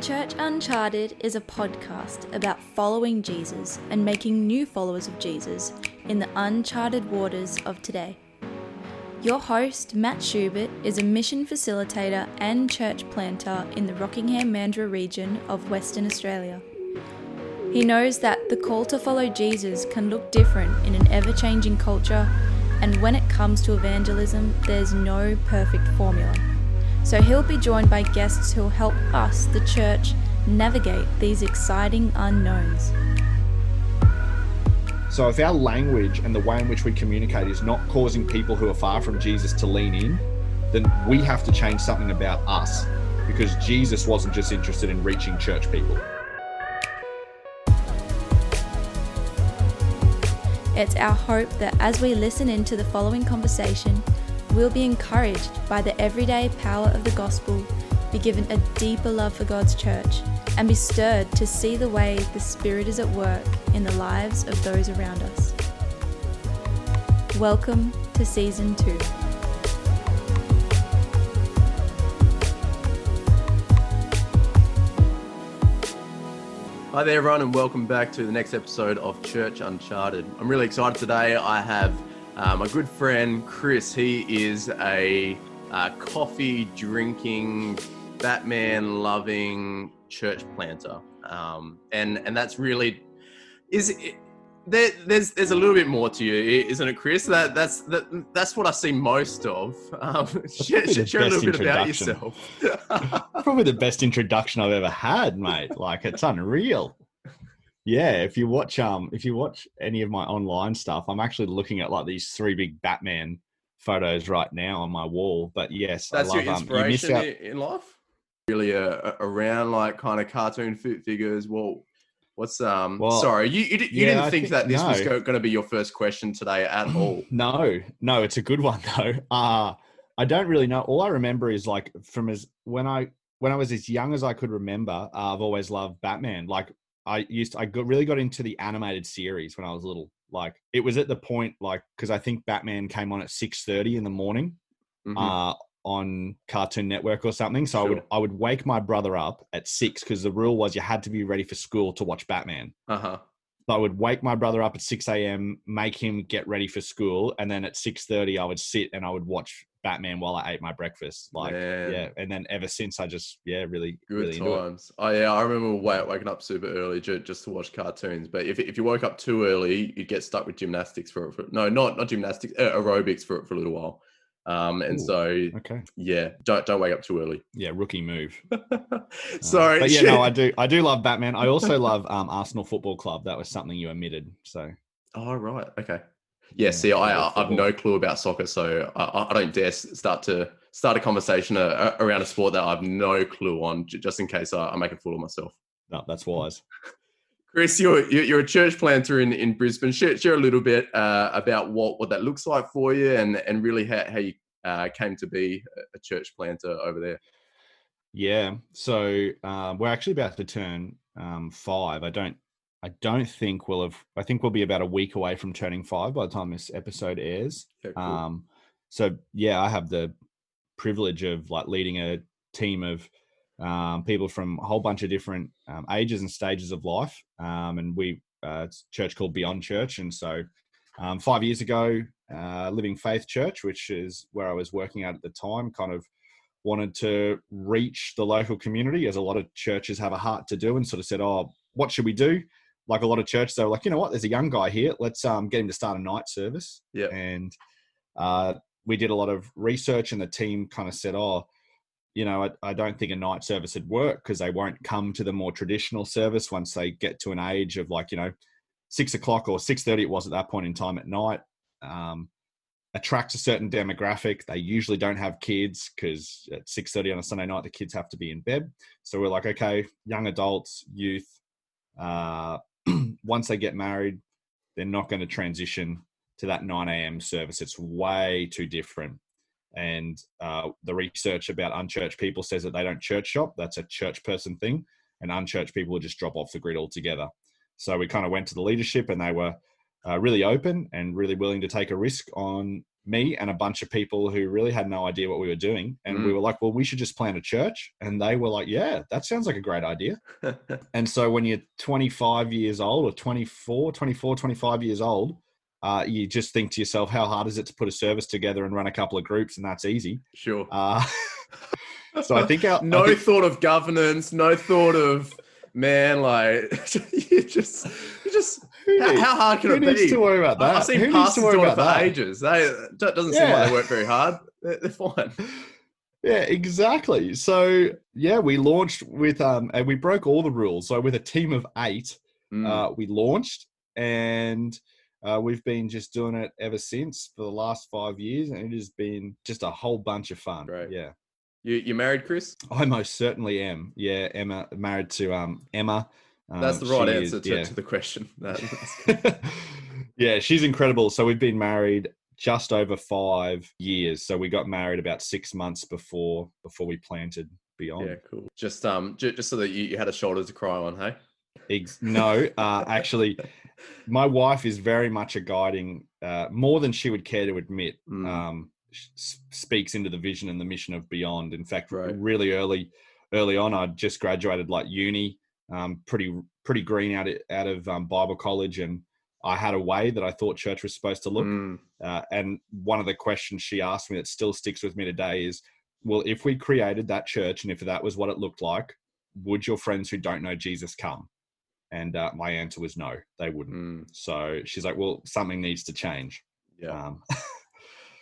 Church Uncharted is a podcast about following Jesus and making new followers of Jesus in the uncharted waters of today. Your host, Matt Schubert, is a mission facilitator and church planter in the Rockingham Mandurah region of Western Australia. He knows that the call to follow Jesus can look different in an ever changing culture, and when it comes to evangelism, there's no perfect formula. So he'll be joined by guests who'll help us, the church, navigate these exciting unknowns. So if our language and the way in which we communicate is not causing people who are far from Jesus to lean in, then we have to change something about us because Jesus wasn't just interested in reaching church people. It's our hope that as we listen into the following conversation, we'll be encouraged by the everyday power of the gospel, be given a deeper love for God's church, and be stirred to see the way the Spirit is at work in the lives of those around us. Welcome to Season 2. Hi there, everyone, and welcome back to the next episode of Church Uncharted. I'm really excited today. I have uh, my good friend Chris. He is a uh, coffee drinking, Batman loving church planter, um, and and that's really is. It, there, there's there's a little bit more to you, isn't it, Chris? That that's that, that's what I see most of. Um, share, share a little bit about yourself. probably the best introduction I've ever had, mate. Like it's unreal. Yeah, if you watch um if you watch any of my online stuff, I'm actually looking at like these three big Batman photos right now on my wall. But yes, that's I love, your inspiration um, you in life. Really, uh, around like kind of cartoon foot figures. Well, What's um? Well, sorry, you you, you yeah, didn't think, think, that this no. was going to be your first question today at all? no, no, it's a good one though. Uh I don't really know. All I remember is like from as when I when I was as young as I could remember. Uh, I've always loved Batman. Like I used, to, I got really got into the animated series when I was little. Like it was at the point like because I think Batman came on at six thirty in the morning. Mm-hmm. Uh, on Cartoon Network or something. So sure. I would I would wake my brother up at six because the rule was you had to be ready for school to watch Batman. Uh huh. So I would wake my brother up at six a.m., make him get ready for school, and then at six thirty I would sit and I would watch Batman while I ate my breakfast. Like Man. yeah, and then ever since I just yeah really good really times. Oh yeah, I remember waking up super early just to watch cartoons. But if if you woke up too early, you'd get stuck with gymnastics for, for no not not gymnastics uh, aerobics for for a little while. Um, and Ooh, so, okay, yeah, don't don't wake up too early. Yeah, rookie move. Sorry, uh, but yeah, no, I do I do love Batman. I also love um, Arsenal Football Club. That was something you omitted. So, oh right, okay. Yeah, see, I I've no clue about soccer, so I, I don't dare start to start a conversation uh, around a sport that I've no clue on, just in case I, I make a fool of myself. No, that's wise. Chris, you're you're a church planter in, in Brisbane. Share, share a little bit uh, about what, what that looks like for you, and and really how, how you uh, came to be a church planter over there. Yeah, so um, we're actually about to turn um, five. I don't I don't think we'll have. I think we'll be about a week away from turning five by the time this episode airs. Yeah, cool. um, so yeah, I have the privilege of like leading a team of um, people from a whole bunch of different um, ages and stages of life. Um, and we, uh, it's a church called Beyond Church. And so um, five years ago, uh, Living Faith Church, which is where I was working at at the time, kind of wanted to reach the local community as a lot of churches have a heart to do and sort of said, oh, what should we do? Like a lot of churches, they were like, you know what, there's a young guy here. Let's um, get him to start a night service. Yeah. And uh, we did a lot of research and the team kind of said, oh, you know, I, I, don't think a night service would work because they won't come to the more traditional service once they get to an age of like, you know, six o'clock or six thirty. It was at that point in time at night. Um, attracts a certain demographic. They usually don't have kids because at six thirty on a Sunday night the kids have to be in bed. So we're like, okay, young adults, youth. Uh, once they get married, they're not going to transition to that 9 a.m. service. It's way too different and uh, the research about unchurched people says that they don't church shop. That's a church person thing, and unchurched people will just drop off the grid altogether. So we kind of went to the leadership, and they were uh, really open and really willing to take a risk on me and a bunch of people who really had no idea what we were doing. And Mm. we were like, well, we should just plant a church. And they were like, yeah, that sounds like a great idea. And so when you're 25 years old or 24, 24, 25 years old, uh, you just think to yourself, how hard is it to put a service together and run a couple of groups? And that's easy. sure. Uh, so I think our, no I think, thought of governance, no thought of man, like you just, you just. Who, How, needs- how hard can who it needs be? to worry about that? I've seen who needs pastors to worry about for that? ages. They that doesn't seem like they work very hard. They're, they're fine. Yeah, exactly. So yeah, we launched with um, and we broke all the rules. So with a team of eight, Mm. uh, we launched, and uh, we've been just doing it ever since for the last five years, and it has been just a whole bunch of fun. Right. Yeah, you you married, Chris? I most certainly am. Yeah, Emma, married to um Emma. That's Um, the right answer is- to, yeah. to the question. Yeah, she's incredible. So we've been married just over five years. So we got married about six months before before we planted beyond. yeah, cool. Just um, ju- just so that you, you had a shoulder to cry on. Hey. Ex- no, uh, actually, my wife is very much a guiding, uh, more than she would care to admit. Mm. Um, speaks into the vision and the mission of Beyond. In fact, Right. really early, early on, I just graduated like uni, um, pretty pretty green out of, out of um, Bible college, and I had a way that I thought church was supposed to look. Mm, Uh, and one of the questions she asked me that still sticks with me today is, well, if we created that church and if that was what it looked like, would your friends who don't know Jesus come? And uh, my answer was no, they wouldn't. mm, So she's like, well, something needs to change. yeah. Um,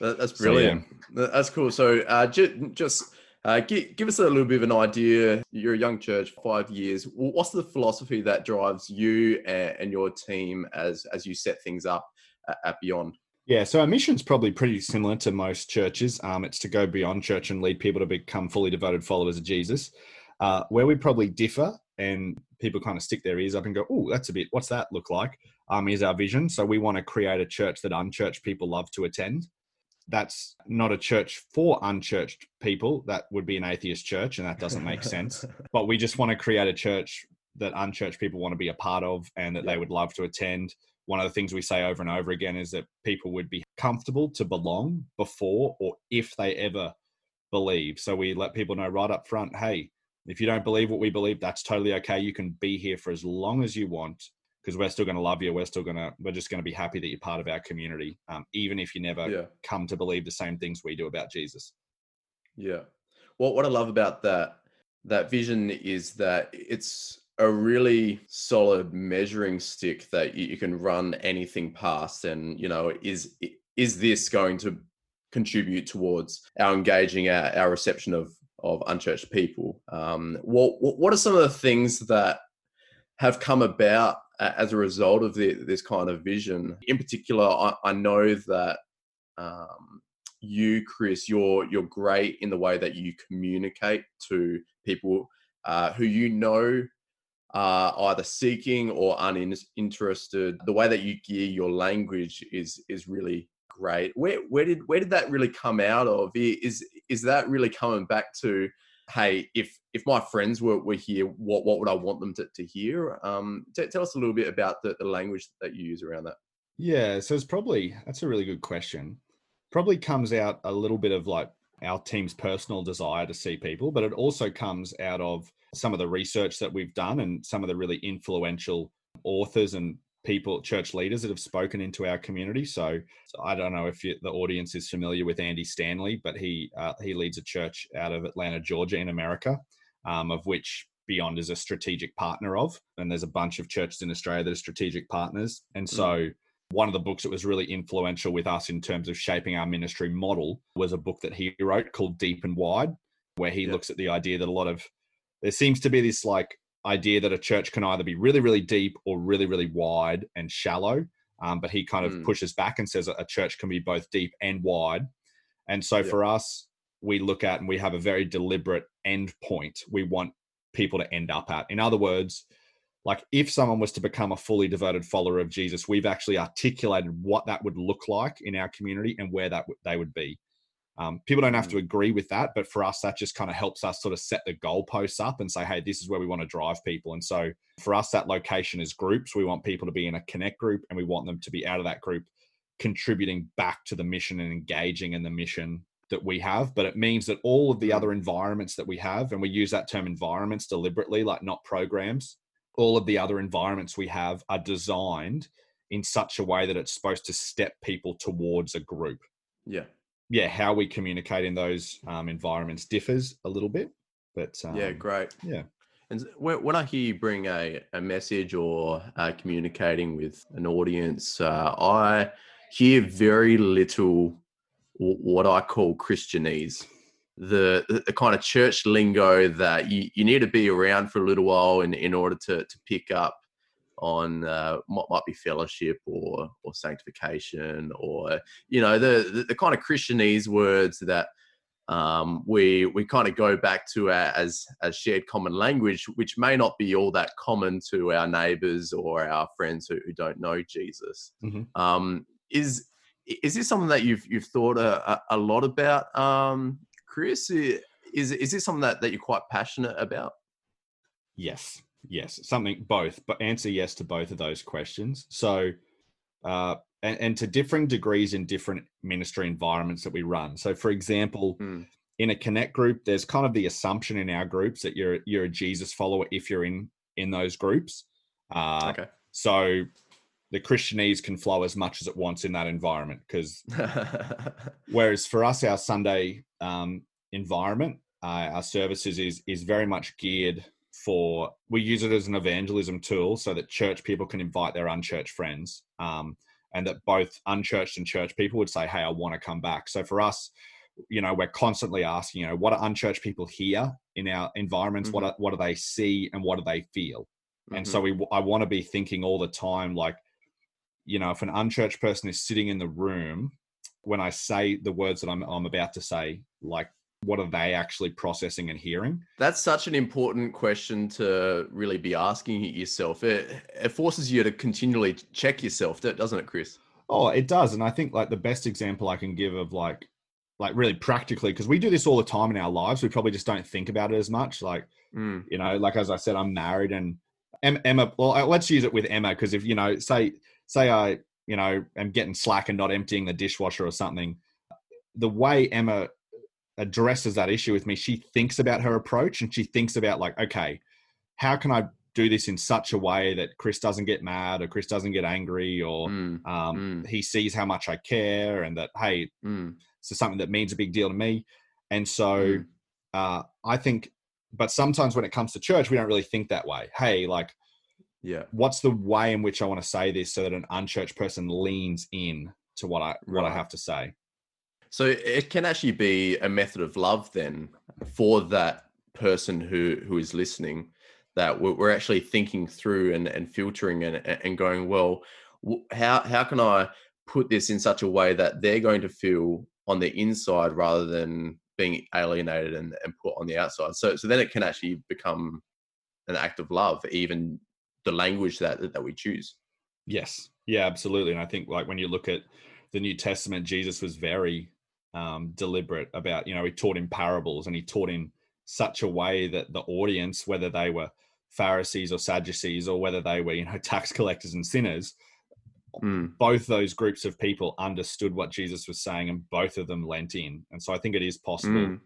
That, that's So, yeah. brilliant. That's cool. So, uh, ju- just uh, give, give us a little bit of an idea. You're a young church, five years. What's the philosophy that drives you and, and your team as as you set things up at, at Beyond? yeah, so our mission's probably pretty similar to most churches. Um, it's to go beyond church and lead people to become fully devoted followers of Jesus. Uh, where we probably differ and people kind of stick their ears up and go, oh, that's a bit, what's that look like? Um, is our vision. So we want to create a church that unchurched people love to attend. That's not a church for unchurched people. That would be an atheist church, and that doesn't make sense. But we just want to create a church that unchurched people want to be a part of and that Yeah. they would love to attend. One of the things we say over and over again is that people would be comfortable to belong before or if they ever believe. So we let people know right up front hey, if you don't believe what we believe, that's totally okay. You can be here for as long as you want because we're still going to love you. We're still going to, we're just going to be happy that you're part of our community, um, even if you never yeah. come to believe the same things we do about Jesus. Yeah. What what I love about that that vision is that it's a really solid measuring stick that you, you can run anything past and you know is is this going to contribute towards our engaging our, our reception of of unchurched people um what, what are some of the things that have come about as a result of the, this kind of vision in particular i, I know that um you, Chris, you're you're great in the way that you communicate to people uh, who you know are either seeking or uninterested. The way that you gear your language is is really great. Where where did where did that really come out of? Is is that really coming back to hey, if if my friends were, were here, what what would I want them to, to hear? Um, t- tell us a little bit about the, the language that you use around that. Yeah, so it's probably that's a really good question. Probably comes out a little bit of like our team's personal desire to see people, but it also comes out of some of the research that we've done and some of the really influential authors and people, church leaders that have spoken into our community. So, so I don't know if you, the audience is familiar with Andy Stanley, but he uh, he leads a church out of Atlanta, Georgia, in America, um, of which Beyond is a strategic partner of, and there's a bunch of churches in Australia that are strategic partners, and so one of the books that was really influential with us in terms of shaping our ministry model was a book that he wrote called Deep and Wide, where he Yeah. looks at the idea that a lot of there seems to be this like idea that a church can either be really, really deep or really, really wide and shallow. Um, but he kind of Mm. pushes back and says a church can be both deep and wide. And so Yeah. for us, we look at and we have a very deliberate end point we want people to end up at. In other words, like if someone was to become a fully devoted follower of Jesus, we've actually articulated what that would look like in our community and where that w- they would be. Um, people don't have to agree with that, but for us, that just kind of helps us sort of set the goalposts up and say, hey, this is where we want to drive people. And so for us, that location is groups. We want people to be in a connect group and we want them to be out of that group contributing back to the mission and engaging in the mission that we have but it means that all of the other environments that we have and we use that term environments deliberately like not programs all of the other environments we have are designed in such a way that it's supposed to step people towards a group Yeah. Yeah how we communicate in those um, environments differs a little bit but um, Yeah, great. yeah And when, when I hear you bring a, a message or uh, communicating with an audience, uh, I hear very little w- what I call Christianese. The, the, the kind of church lingo that you, you need to be around for a little while in, in order to, to pick up on uh, what might be fellowship or or sanctification or you know the, the, the kind of Christianese words that um, we we kind of go back to our, as as shared common language, which may not be all that common to our neighbours or our friends who, who don't know Jesus. Mhm. Um, is is this something that you've you've thought a, a, a lot about, um, Chris? Is is this something that, that you're quite passionate about? Yes, yes, something both, but answer yes to both of those questions. So, uh, and, and to differing degrees in different ministry environments that we run. So, for example, Mm. in a connect group, there's kind of the assumption in our groups that you're you're a Jesus follower if you're in in those groups. Uh, Okay. So, the Christianese can flow as much as it wants in that environment because Whereas for us, our Sunday um, environment, uh, our services is is very much geared for. We use it as an evangelism tool so that church people can invite their unchurched friends, um, and that both unchurched and church people would say, "Hey, I want to come back." So for us, you know, we're constantly asking, you know, what are unchurched people here in our environments? What are, what do they see and what do they feel? And Mm-hmm. so we, I want to be thinking all the time, like, you know, if an unchurched person is sitting in the room, when I say the words that I'm, I'm about to say, like, what are they actually processing and hearing? That's such an important question to really be asking yourself. It, it forces you to continually check yourself, doesn't it, Chris? Oh, it does. And I think like the best example I can give of like, like really practically, because we do this all the time in our lives. We probably just don't think about it as much. Like, Mm. you know, like as I said, I'm married and Emma, well, uh, let's use it with Emma. Cause if, you know, say, say I, you know, am getting slack and not emptying the dishwasher or something, the way Emma addresses that issue with me, she thinks about her approach and she thinks about like, okay, how can I do this in such a way that Chris doesn't get mad or Chris doesn't get angry or Mm. um, he sees how much I care and that, hey, Mm. is something that means a big deal to me. And so Mm. uh, I think, but sometimes when it comes to church, we don't really think that way. Hey, like, Yeah. what's the way in which I want to say this so that an unchurched person leans in to what I what I have to say? So it can actually be a method of love then for that person who who is listening that we're actually thinking through and, and filtering and, and going, well, how how can I put this in such a way that they're going to feel on the inside rather than being alienated and, and put on the outside. So so then it can actually become an act of love, even the language that that we choose. Yes, yeah, absolutely. And I think like when you look at the New Testament, Jesus was very um, deliberate about you know he taught in parables and he taught in such a way that the audience, whether they were Pharisees or Sadducees or whether they were you know tax collectors and sinners, Mm, both those groups of people understood what Jesus was saying and both of them lent in. And so I think it is possible mm.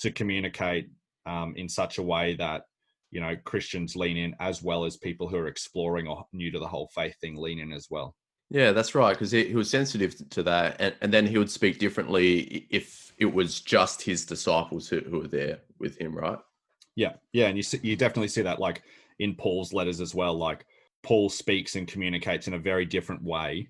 to communicate um, in such a way that you know Christians lean in as well as people who are exploring or new to the whole faith thing lean in as well. Yeah, that's right. Because he, he was sensitive to that, and, and then he would speak differently if it was just his disciples who, who were there with him, right? Yeah, yeah, and you see, you definitely see that like in Paul's letters as well. Like Paul speaks and communicates in a very different way,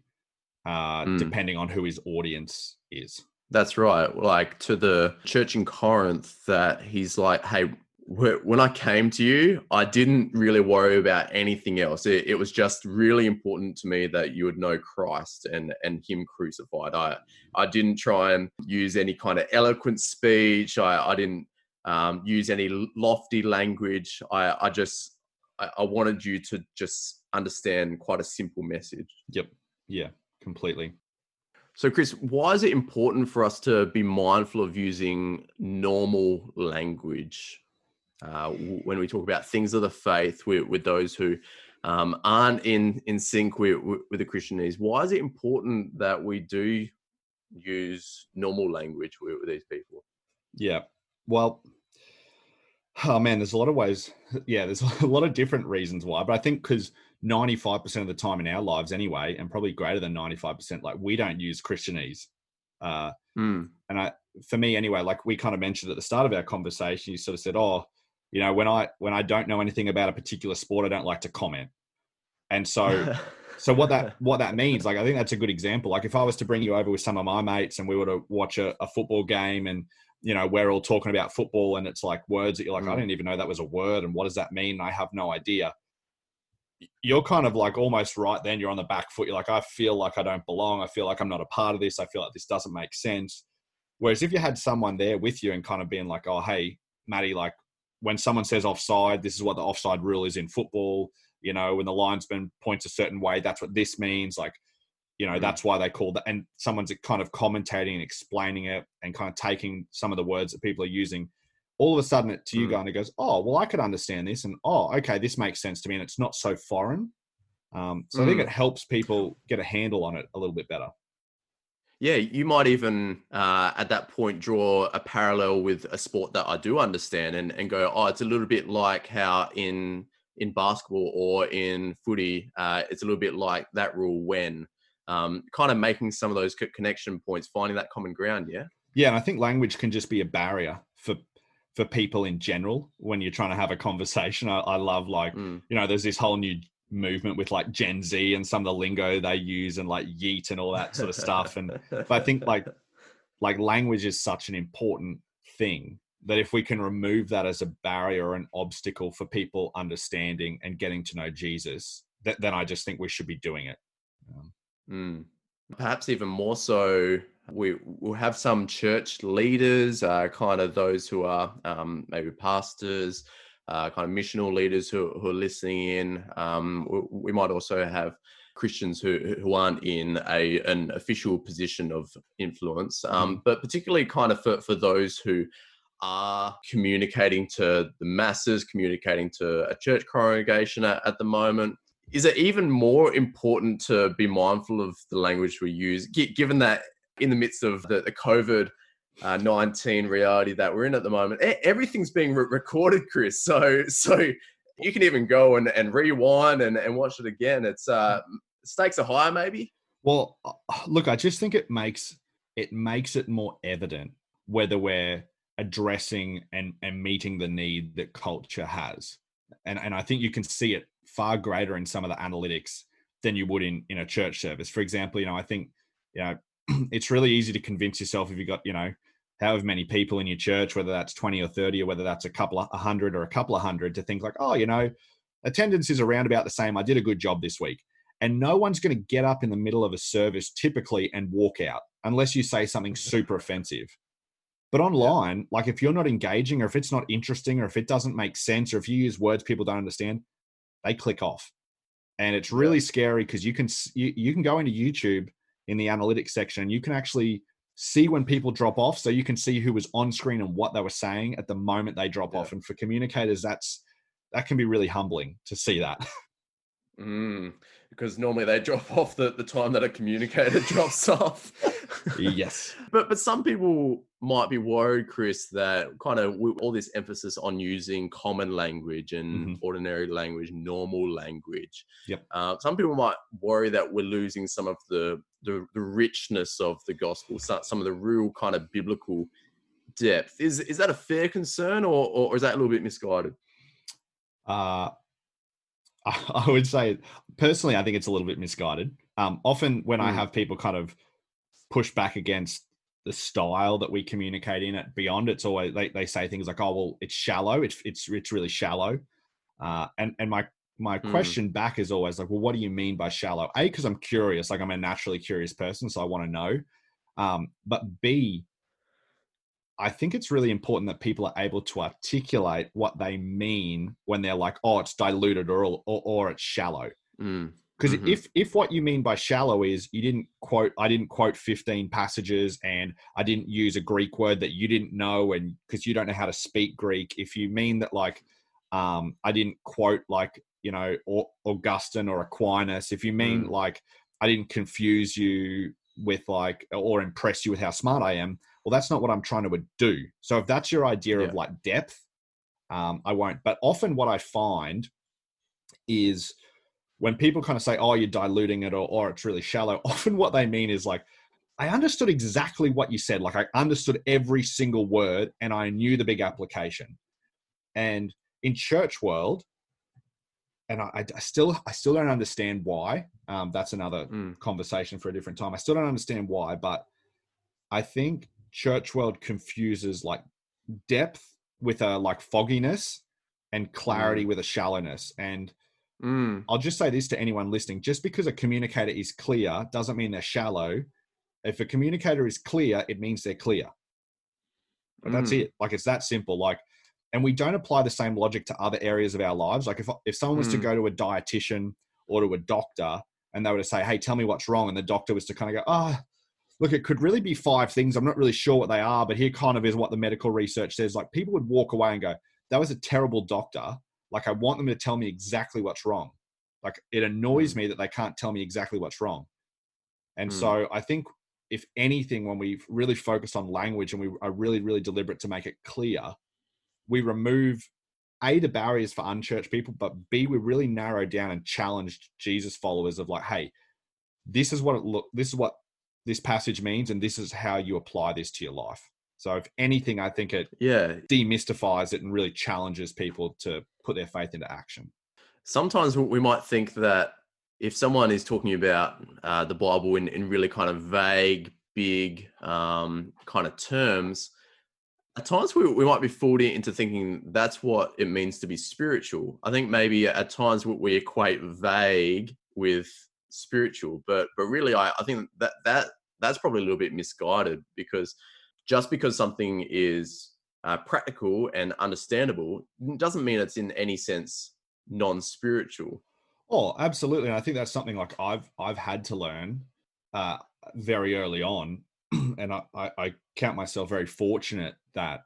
uh, Mm. depending on who his audience is. That's right. Like to the church in Corinth, that he's like, hey, when I came to you, I didn't really worry about anything else. It, it was just really important to me that you would know Christ and and Him crucified. I I didn't try and use any kind of eloquent speech. I I didn't um, use any lofty language. I I just I, I wanted you to just understand quite a simple message. Yep. Yeah. Completely. So, Chris, why is it important for us to be mindful of using normal language uh, when we talk about things of the faith with, with those who um, aren't in in sync with, with the Christianese. Why is it important that we do use normal language with, with these people? Yeah. Well, oh man, there's a lot of ways. Yeah, there's a lot of different reasons why, but I think because 95% of the time in our lives anyway, and probably greater than 95%, like we don't use Christianese. Uh, mm. And I, for me anyway, like we kind of mentioned at the start of our conversation, you sort of said, oh, you know, when I when I don't know anything about a particular sport, I don't like to comment. And so so what that what that means, like I think that's a good example. Like if I was to bring you over with some of my mates and we were to watch a, a football game and you know, we're all talking about football and it's like words that you're like, mm. I didn't even know that was a word and what does that mean? I have no idea. You're kind of like almost right then, you're on the back foot. You're like, I feel like I don't belong. I feel like I'm not a part of this. I feel like this doesn't make sense. Whereas if you had someone there with you and kind of being like, oh, hey, Maddie, like when someone says offside, this is what the offside rule is in football. You know, when the linesman points a certain way, that's what this means. Like, you know, mm. that's why they call that. And someone's kind of commentating and explaining it and kind of taking some of the words that people are using. All of a sudden, it to you mm. going, it goes, oh, well, I could understand this, and oh, okay, this makes sense to me, and it's not so foreign. Um, so mm. I think mm. it helps people get a handle on it a little bit better. Yeah, you might even uh, at that point draw a parallel with a sport that I do understand and, and go, oh, it's a little bit like how in in basketball or in footy, uh, it's a little bit like that rule when um, kind of making some of those connection points, finding that common ground. Yeah. Yeah, and I think language can just be a barrier for for people in general when you're trying to have a conversation. I, I love like mm. you know, there's this whole new movement with like Gen Z and some of the lingo they use and like yeet and all that sort of stuff. And but I think like like language is such an important thing that if we can remove that as a barrier or an obstacle for people understanding and getting to know Jesus, then I just think we should be doing it. Mm. Perhaps even more so, we will have some church leaders, uh, kind of those who are um, maybe pastors, uh, kind of missional leaders who, who are listening in. Um, we might also have Christians who, who aren't in a an official position of influence, um, mm. but particularly kind of for, for those who are communicating to the masses, communicating to a church congregation at, at the moment. Is it even more important to be mindful of the language we use, given that in the midst of the, the COVID uh, 19 reality that we're in at the moment. everything's being re- recorded, Chris. So so you can even go and, and rewind and, and watch it again. It's uh, stakes are higher, maybe. Well, uh, look, I just think it makes it makes it more evident whether we're addressing and and meeting the need that culture has, and and I think you can see it far greater in some of the analytics than you would in in a church service. For example, you know, I think you know it's really easy to convince yourself if you got you know however many people in your church, whether that's 20 or 30, or whether that's a couple of a hundred or a couple of hundred, to think like, oh, you know, attendance is around about the same. I did a good job this week. And no one's going to get up in the middle of a service typically and walk out unless you say something super offensive. But online, like if you're not engaging or if it's not interesting or if it doesn't make sense or if you use words people don't understand, they click off. And it's really scary because you can you, you can go into YouTube in the analytics section and you can actually see when people drop off so you can see who was on screen and what they were saying at the moment they drop yeah. off and for communicators that's that can be really humbling to see that mm, because normally they drop off the, the time that a communicator drops off yes but but some people might be worried chris that kind of all this emphasis on using common language and mm-hmm. ordinary language normal language yep uh, some people might worry that we're losing some of the the, the richness of the gospel, some of the real kind of biblical depth. Is is that a fair concern, or or is that a little bit misguided? Uh, I would say personally, I think it's a little bit misguided. Um, often when mm. I hmm. have people kind of push back against the style that we communicate in it beyond, it's always they, they say things like, "Oh, well, it's shallow. It's it's it's really shallow." Uh, and and my my mm. question back is always like, well, what do you mean by shallow? A, because I'm curious, like I'm a naturally curious person, so I want to know. Um, but B, I think it's really important that people are able to articulate what they mean when they're like, oh, it's diluted or or, or it's shallow. Mm. Because mm-hmm. if if what you mean by shallow is you didn't quote, I didn't quote 15 passages, and I didn't use a Greek word that you didn't know, and because you don't know how to speak Greek, if you mean that like um, I didn't quote like you know, or Augustine or Aquinas, if you mean Mm. like I didn't confuse you with like or impress you with how smart I am, well, that's not what I'm trying to do. So if that's your idea Yeah. of like depth, um, I won't. But often what I find is when people kind of say, "Oh, you're diluting it," or, or it's really shallow. Often what they mean is like, I understood exactly what you said. Like I understood every single word, and I knew the big application. And in church world, and I, I still I still don't understand why. Um, that's another Mm. conversation for a different time. I still don't understand why, but I think church world confuses like depth with a like fogginess and clarity with a shallowness. And Mm. I'll just say this to anyone listening: just because a communicator is clear doesn't mean they're shallow. If a communicator is clear, it means they're clear. But that's Mm. it. Like it's that simple. Like, and we don't apply the same logic to other areas of our lives. Like if if someone was to Mm. go to a dietitian or to a doctor and they were to say, "Hey, tell me what's wrong," and the doctor was to kind of go, "Ah, look, it could really be five things. I'm not really sure what they are, but here kind of is what the medical research says." Like people would walk away and go, "That was a terrible doctor." Like I want them to tell me exactly what's wrong. Like it annoys me that they can't tell me exactly what's wrong. And Mm. so I think if anything, when we really focus on language and we are really, really deliberate to make it clear, we remove a the barriers for unchurched people, but b we really narrow down and challenge Jesus followers of like, hey, this is what it look, this is what this passage means, and this is how you apply this to your life. So if anything, I think it Yeah. demystifies it and really challenges people to put their faith into action. sometimes we might think that if someone is talking about uh, the Bible in, in really kind of vague, big um, kind of terms, at times we, we might be fooled into thinking that's what it means to be spiritual. I think maybe at times we- equate vague with spiritual, but but really, I, I think that that that's probably a little bit misguided because just because something is uh, practical and understandable doesn't mean it's in any sense non-spiritual. Oh, absolutely. And I think that's something like I've I've had to learn uh, very early on, and I, I, I count myself very fortunate that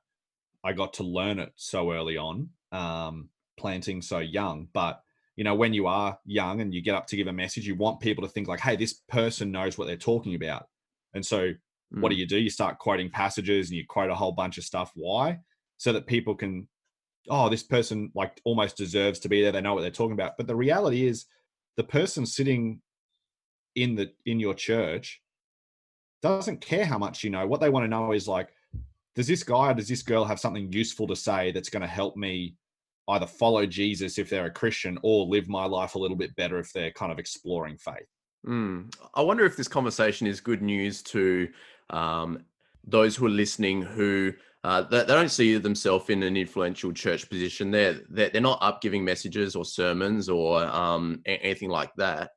I got to learn it so early on, um, planting so young. But you know, when you are young and you get up to give a message, you want people to think like, "Hey, this person knows what they're talking about." And so, what do Mm. you do? You start quoting passages and you quote a whole bunch of stuff. Why? So that people can, oh, this person like almost deserves to be there. They know what they're talking about. But the reality is, the person sitting in the in your church doesn't care how much you know. What they want to know is like, does this guy or does this girl have something useful to say that's going to help me either follow Jesus if they're a Christian or live my life a little bit better if they're kind of exploring faith. Mm. I wonder if this conversation is good news to um, those who are listening who uh, they, don't see themselves in an influential church position. They're, they're they're not up giving messages or sermons or um, anything like that.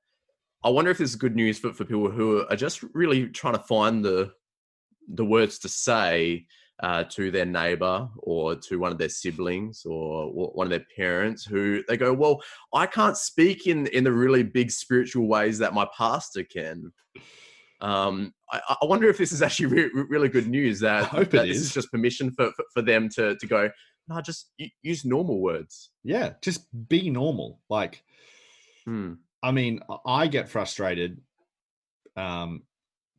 I wonder if this is good news for, for people who are just really trying to find the the words to say uh, to their neighbor or to one of their siblings or one of their parents who they go, well, I can't speak in in the really big spiritual ways that my pastor can. Um, I, I wonder if this is actually re- re- really good news that, I hope it that this is. is just permission for, for, for them to to go. No, just use normal words. Yeah, just be normal. Like, Hmm. I mean, I- I get frustrated um,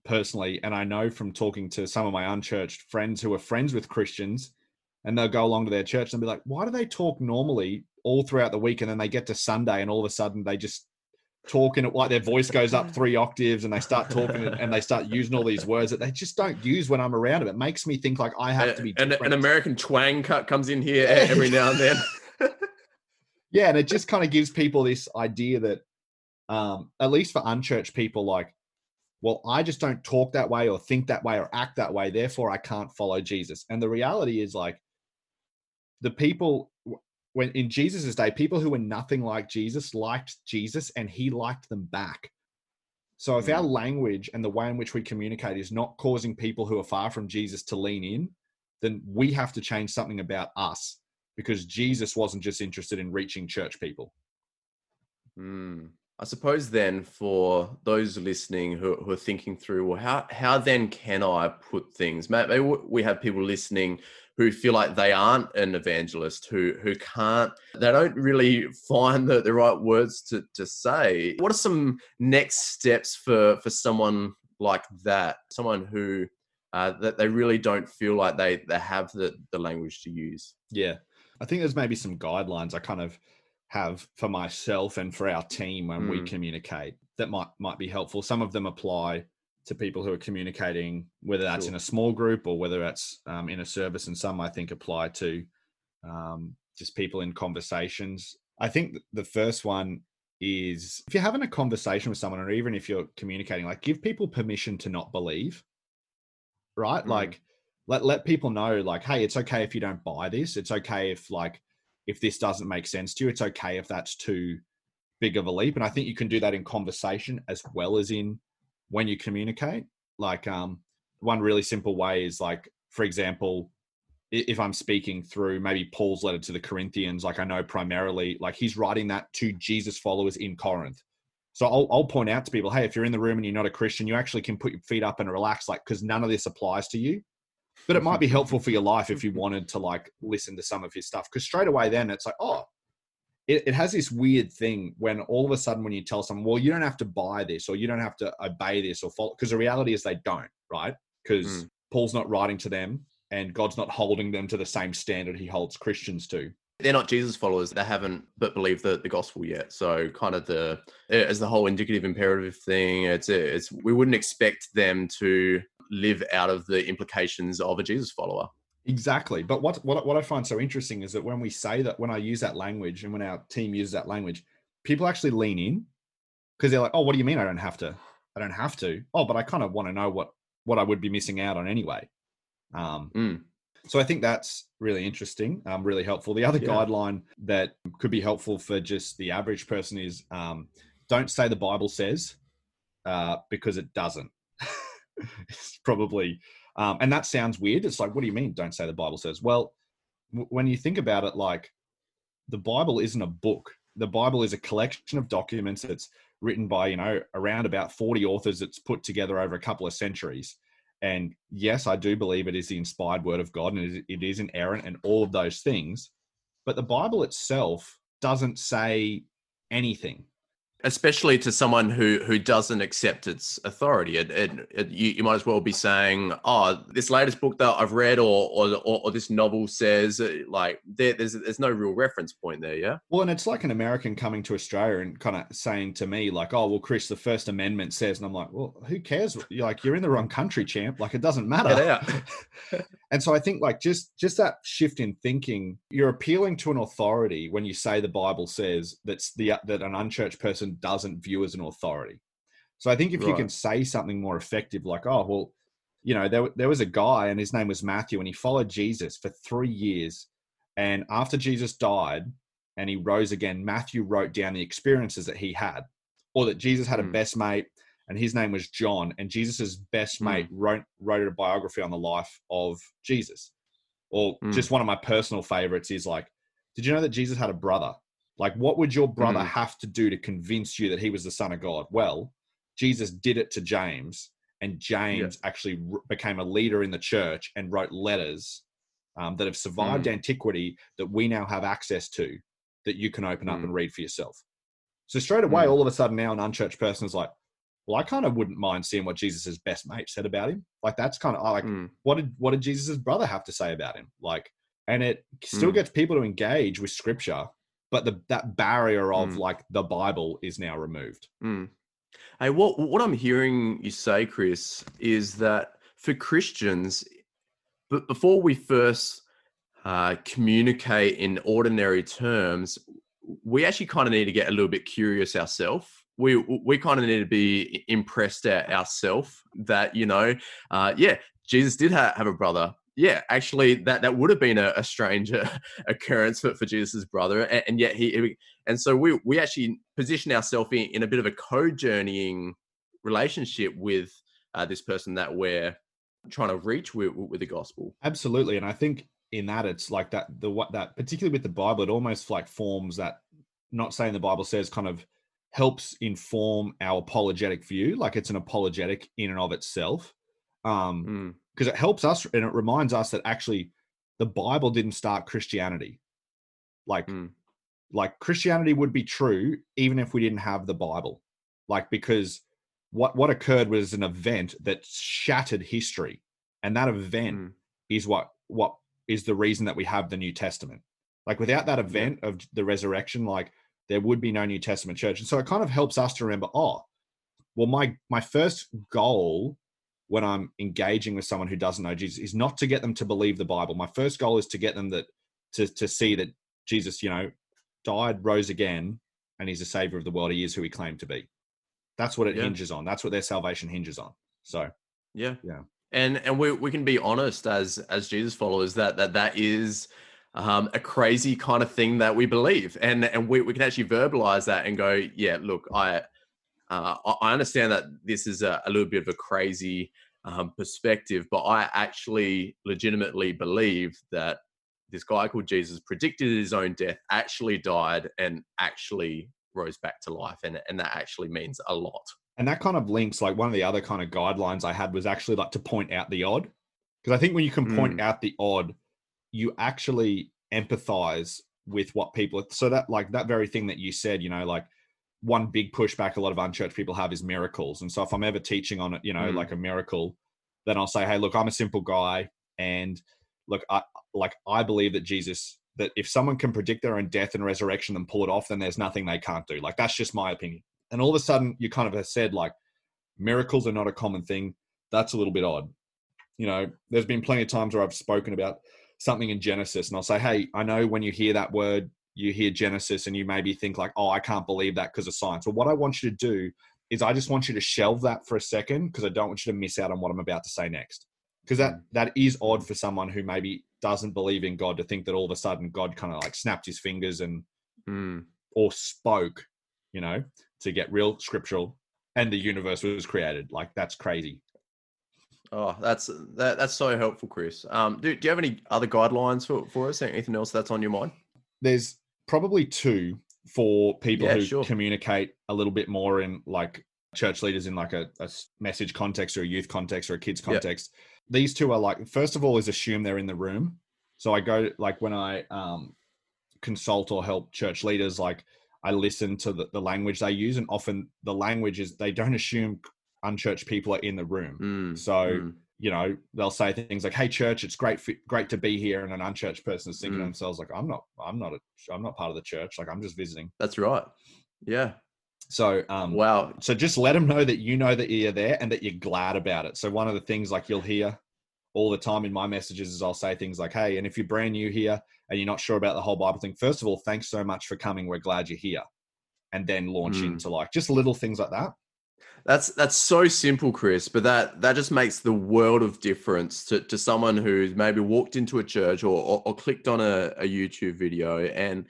personally, and I know from talking to some of my unchurched friends who are friends with Christians, and they'll go along to their church and be like, "Why do they talk normally all throughout the week, and then they get to Sunday, and all of a sudden they just talking it like their voice goes up three octaves, and they start talking and- and they start using all these words that they just don't use when I'm around them. It makes me think like I have to be an, an. American twang cut comes in here every now and then. yeah and it just kind of gives people this idea that um at least for unchurched people like well i just don't talk that way or think that way or act that way therefore i can't follow jesus and the reality is like the people when in jesus's day people who were nothing like jesus liked jesus and he liked them back so if our language and the way in which we communicate is not causing people who are far from jesus to lean in then we have to change something about us because Jesus wasn't just interested in reaching church people. Hmm. I suppose then for those listening who, who are thinking through, well, how how then can I put things? Maybe we have people listening who feel like they aren't an evangelist, who who can't, they don't really find the, the right words to, to say. What are some next steps for for someone like that? Someone who uh, that they really don't feel like they they have the the language to use. Yeah, I think there's maybe some guidelines I kind of have for myself and for our team when mm. we communicate that might might be helpful. Some of them apply to people who are communicating, whether that's sure. in a small group or whether that's um, in a service, and some I think apply to um, just people in conversations. I think the first one is if you're having a conversation with someone, or even if you're communicating, like give people permission to not believe, right? Mm. Like let let people know, like, hey, it's okay if you don't buy this. It's okay if like if this doesn't make sense to you. It's okay if that's too big of a leap. And I think you can do that in conversation as well as in when you communicate. Like um, one really simple way is like, for example, if I'm speaking through maybe Paul's letter to the Corinthians, like I know primarily, like he's writing that to Jesus followers in Corinth. So I'll, I'll point out to people, hey, if you're in the room and you're not a Christian, you actually can put your feet up and relax, like because none of this applies to you but it might be helpful for your life if you wanted to like listen to some of his stuff because straight away then it's like oh it, it has this weird thing when all of a sudden when you tell someone well you don't have to buy this or you don't have to obey this or follow because the reality is they don't right because mm. paul's not writing to them and god's not holding them to the same standard he holds christians to they're not Jesus followers. They haven't but believed the, the gospel yet. So kind of the as the whole indicative imperative thing. It's it's we wouldn't expect them to live out of the implications of a Jesus follower. Exactly. But what, what what I find so interesting is that when we say that, when I use that language, and when our team uses that language, people actually lean in because they're like, "Oh, what do you mean? I don't have to? I don't have to? Oh, but I kind of want to know what what I would be missing out on anyway." Um, mm. So I think that's really interesting, um, really helpful. The other yeah. guideline that could be helpful for just the average person is um, don't say the Bible says uh, because it doesn't. it's probably um, and that sounds weird. It's like what do you mean don't say the bible says? Well w- when you think about it like the bible isn't a book. The bible is a collection of documents that's written by you know around about 40 authors that's put together over a couple of centuries. And yes i do believe it is the inspired word of god and it is inerrant and all of those things but the bible itself doesn't say anything especially to someone who who doesn't accept its authority. It, it, it, you, you, might as well be saying, "Oh, this latest book that I've read, or or, or, or this novel says, uh, like there, there's there's no real reference point there." Yeah. Well, and it's like an American coming to Australia and kind of saying to me, like, "Oh, well, Chris, the First Amendment says," and I'm like, "Well, who cares? You're like, you're in the wrong country, champ. Like, it doesn't matter." and so I think like just just that shift in thinking, you're appealing to an authority when you say the Bible says that's the that an unchurched person doesn't view as an authority. So I think if right. you can say something more effective, like, oh, well, you know, there, there was a guy and his name was Matthew, and he followed Jesus for three years. And after Jesus died and he rose again, Matthew wrote down the experiences that he had, or that Jesus had mm. a hmm. best mate and his name was John. And Jesus's best mm. mate wrote, wrote a biography on the life of Jesus. Or mm. just one of my personal favorites is like, did you know that Jesus had a brother like, what would your brother mm. have to do to convince you that he was the Son of God? Well, Jesus did it to James, and James yeah. actually became a leader in the church and wrote letters um, that have survived mm. antiquity that we now have access to that you can open up and read for yourself. So, straight away, mm. all of a sudden, now an unchurched person is like, well, I kind of wouldn't mind seeing what Jesus's best mate said about him. Like, that's kind of like, mm. what did what did Jesus's brother have to say about him? Like, and it still mm. gets people to engage with scripture but the that barrier of mm. like the Bible is now removed. Mm. Hey, what what I'm hearing you say, Chris, is that for Christians, but before we first uh, communicate in ordinary terms, we actually kind of need to get a little bit curious ourselves. We we kind of need to be impressed at ourselves that you know, uh, yeah, Jesus did ha- have a brother, yeah, actually, that that would have been a, a strange uh, occurrence for, for Jesus's brother, and, and, yet he, and so we we actually position ourselves in, in a bit of a co-journeying relationship with uh, this person that we're trying to reach with, with the gospel. Absolutely, and I think in that it's like that the what that particularly with the Bible, it almost like forms that not saying the Bible says kind of helps inform our apologetic view. Like it's an apologetic in and of itself. Um, Mm. because it helps us and it reminds us that actually the Bible didn't start Christianity. Like, Mm. like Christianity would be true even if we didn't have the Bible. Like because what what occurred was an event that shattered history, and that event Mm. is what what is the reason that we have the New Testament. Like without that event of the resurrection, like there would be no New Testament church. And so it kind of helps us to remember, oh, well, my my first goal when I'm engaging with someone who doesn't know Jesus is not to get them to believe the Bible. My first goal is to get them that to to see that Jesus, you know, died, rose again, and he's the savior of the world. He is who he claimed to be. That's what it Yeah. hinges on. That's what their salvation hinges on. So Yeah. Yeah. And and we we can be honest as as Jesus followers that that that is um, a crazy kind of thing that we believe, and and we, we can actually verbalize that and go, yeah, look, I uh, I understand that this is a, a little bit of a crazy um, perspective, but I actually legitimately believe that this guy called Jesus predicted his own death, actually died, and actually rose back to life, and and that actually means a lot. and that kind of links like one of the other kind of guidelines I had was actually like to point out the odd. Because I think when you can point out the odd, you actually empathize with what people so that like that very thing that you said, you know, like one big pushback a lot of unchurched people have is miracles. And so if I'm ever teaching on it, you know, Mm. like a miracle, then I'll say, Hey, look, I'm a simple guy and look, I like I believe that Jesus that if someone can predict their own death and resurrection and pull it off, then there's nothing they can't do. Like that's just my opinion. And all of a sudden you kind of have said like miracles are not a common thing. That's a little bit odd. You know, there's been plenty of times where I've spoken about something in Genesis and I'll say, Hey, I know when you hear that word, you hear Genesis and you maybe think like, oh, I can't believe that because of science. Well, what I want you to do is I just want you to shelve that for a second because I don't want you to miss out on what I'm about to say next. Because that that is odd for someone who maybe doesn't believe in God to think that all of a sudden God kind of like snapped his fingers and Mm. or spoke, you know, to get real scriptural and the universe was created. Like that's crazy. Oh, that's that, that's so helpful, Chris. Um, do, do you have any other guidelines for, for us? Anything else that's on your mind? There's probably two for people Yeah, who sure. communicate a little bit more in like church leaders in like a message context or a youth context or a kids context. These two are like first of all is assume they're in the room. So I go like when I um, consult or help church leaders, like I listen to the, the language they use, and often the language is they don't assume unchurched people are in the room. Mm, So mm, you know they'll say things like hey church it's great for, great to be here and an unchurched person is thinking to Mm. themselves like i'm not i'm not a i'm not part of the church like i'm just visiting that's right. Yeah. so um Wow. so just let them know that you know that you're there and that you're glad about it so one of the things like you'll hear all the time in my messages is i'll say things like hey and if you're brand new here and you're not sure about the whole bible thing first of all thanks so much for coming we're glad you're here and then launch Mm. into like just little things like that That's that's so simple, Chris, but that that just makes the world of difference to, to someone who's maybe walked into a church or, or, or clicked on a, a YouTube video and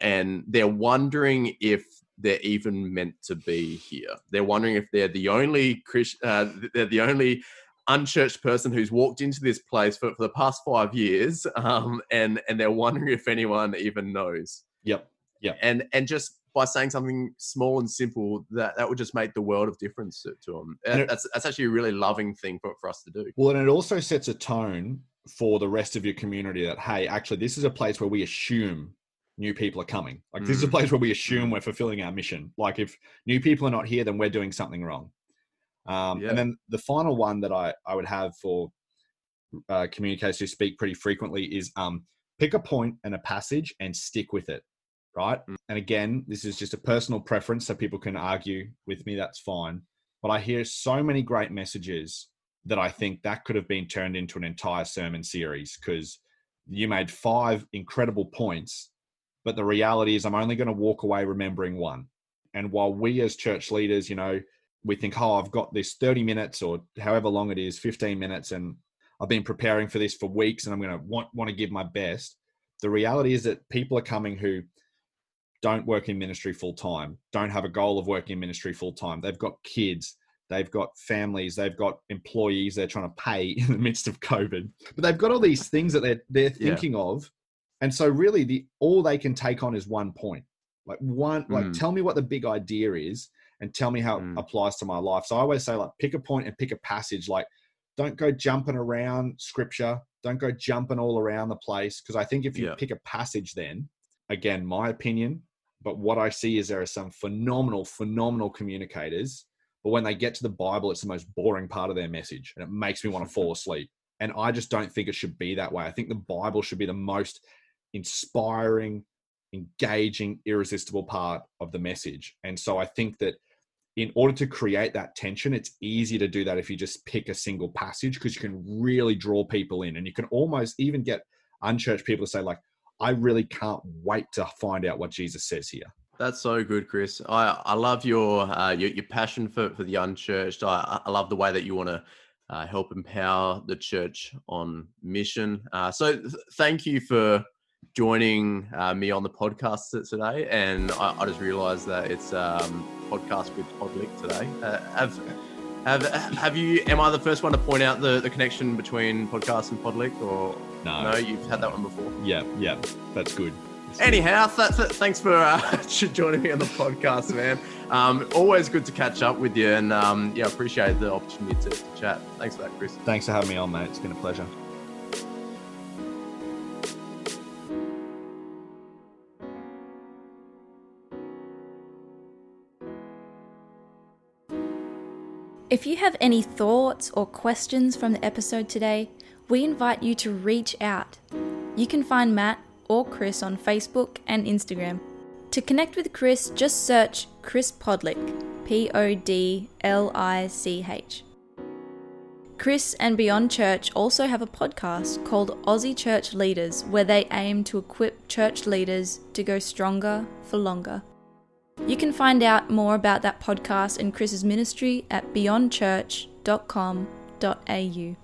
and they're wondering if they're even meant to be here. They're wondering if they're the only Chris, uh, they're the only unchurched person who's walked into this place for, for the past five years, um, and and they're wondering if anyone even knows yep Yeah. and and just by saying something small and simple that that would just make the world of difference to, to them And it- that's that's actually a really loving thing for, for us to do Well, and it also sets a tone for the rest of your community that, hey, actually, this is a place where we assume new people are coming. Like, this is a Mm. place where we assume Mm. we're fulfilling our mission. Like, if new people are not here, then we're doing something wrong. Um, Yeah. And then the final one that I, I would have for uh, communicators who speak pretty frequently is um, pick a point and a passage and stick with it. Right. And again, this is just a personal preference, so people can argue with me. That's fine. But I hear so many great messages that I think that could have been turned into an entire sermon series because you made five incredible points, but the reality is I'm only going to walk away remembering one. And while we as church leaders, you know, we think, oh, I've got this 30 minutes or however long it is, 15 minutes, and I've been preparing for this for weeks and I'm going to want, want to give my best. The reality is that people are coming who don't work in ministry full time, don't have a goal of working in ministry full time. They've got kids, they've got families, they've got employees they're trying to pay in the midst of COVID. But they've got all these things that they're they're Yeah. thinking of. And so really the all they can take on is one point. Like one, like Mm. tell me what the big idea is and tell me how it Mm. applies to my life. So I always say like pick a point and pick a passage. Like don't go jumping around scripture. Don't go jumping all around the place. Because I think if you Yeah. pick a passage, then again, my opinion, but what I see is there are some phenomenal, phenomenal communicators. But when they get to the Bible, it's the most boring part of their message, and it makes me want to fall asleep. And I just don't think it should be that way. I think the Bible should be the most inspiring, engaging, irresistible part of the message. And so I think that in order to create that tension, it's easy to do that if you just pick a single passage because you can really draw people in and you can almost even get unchurched people to say, like, I really can't wait to find out what Jesus says here. That's so good, Chris. I, I love your, uh, your your passion for, for the unchurched. I, I love the way that you want to uh, help empower the church on mission. Uh, so th- thank you for joining uh, me on the podcast today. And I, I just realised that it's um, podcast with Podlich today. Uh, have have have you? Am I the first one to point out the, the connection between podcast and Podlich, or no? You've had that one before. Yeah, yeah, that's good. That's good. Anyhow, th- th- thanks for uh, joining me on the podcast, man. Um, always good to catch up with you, and um, yeah, appreciate the opportunity to, to chat. Thanks for that, Chris. thanks for having me on, mate. It's been a pleasure. If you have any thoughts or questions from the episode today, we invite you to reach out. You can find Matt or Chris on Facebook and Instagram. To connect with Chris, just search Chris Podlich, P O D L I C H. Chris and Beyond Church also have a podcast called Aussie Church Leaders, where they aim to equip church leaders to go stronger for longer. You can find out more about that podcast and Chris's ministry at beyondchurch.com.au.